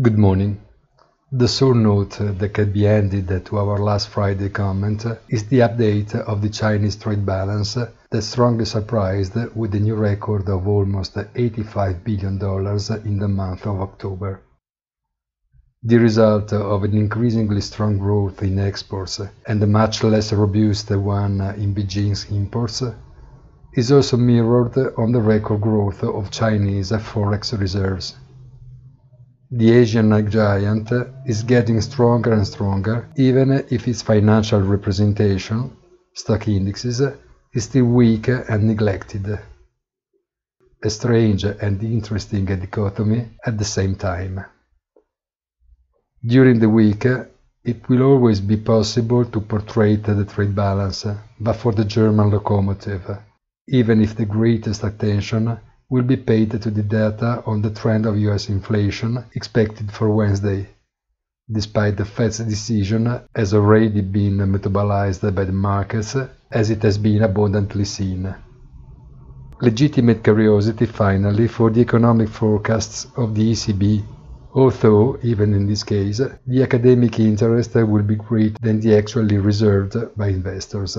Good morning. The sole note that can be added to our last Friday comment is the update of the Chinese trade balance that strongly surprised with a new record of almost $85 billion in the month of October. The result of an increasingly strong growth in exports and a much less robust one in Beijing's imports is also mirrored on the record growth of Chinese forex reserves. The Asian giant is getting stronger and stronger, even if its financial representation, stock indexes, is still weak and neglected. A strange and interesting dichotomy at the same time. During the week, it will always be possible to portray the trade balance, but for the German locomotive, even if the greatest attention will be paid to the data on the trend of US inflation expected for Wednesday, despite the Fed's decision has already been metabolized by the markets as it has been abundantly seen. Legitimate curiosity finally for the economic forecasts of the ECB, although, even in this case, the academic interest will be greater than the actually reserved by investors.